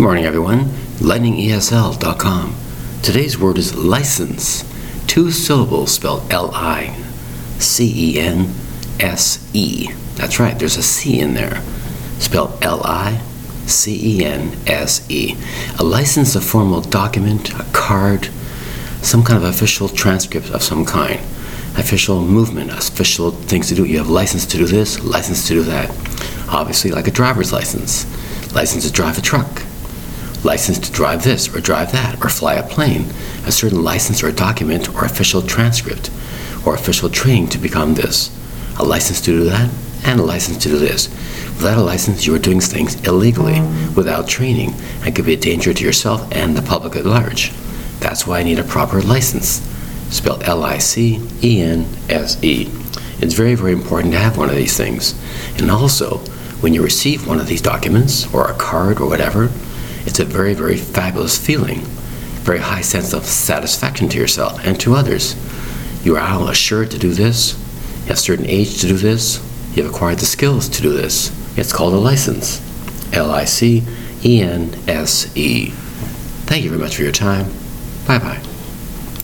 Good morning, everyone. LightningESL.com. Today's word is license. Two syllables spelled L I C E N S E. That's right, there's a C in there. Spelled L I C E N S E. A license a formal document, a card, some kind of official transcript of some kind. Official movement, official things to do. You have license to do this, license to do that. Obviously, like a driver's license, license to drive a truck, license to drive this or drive that or fly a plane, a certain license or document or official transcript or official training to become this, a license to do that and a license to do this. Without a license, you are doing things illegally without training and could be a danger to yourself and the public at large. That's why I need a proper license, spelled L I C E N S E. It's very, very important to have one of these things. And also, when you receive one of these documents or a card or whatever, it's a very, very fabulous feeling, very high sense of satisfaction to yourself and to others. You are now assured to do this, you have certain age to do this, you have acquired the skills to do this. It's called a license. L I C E N S E. Thank you very much for your time. Bye bye.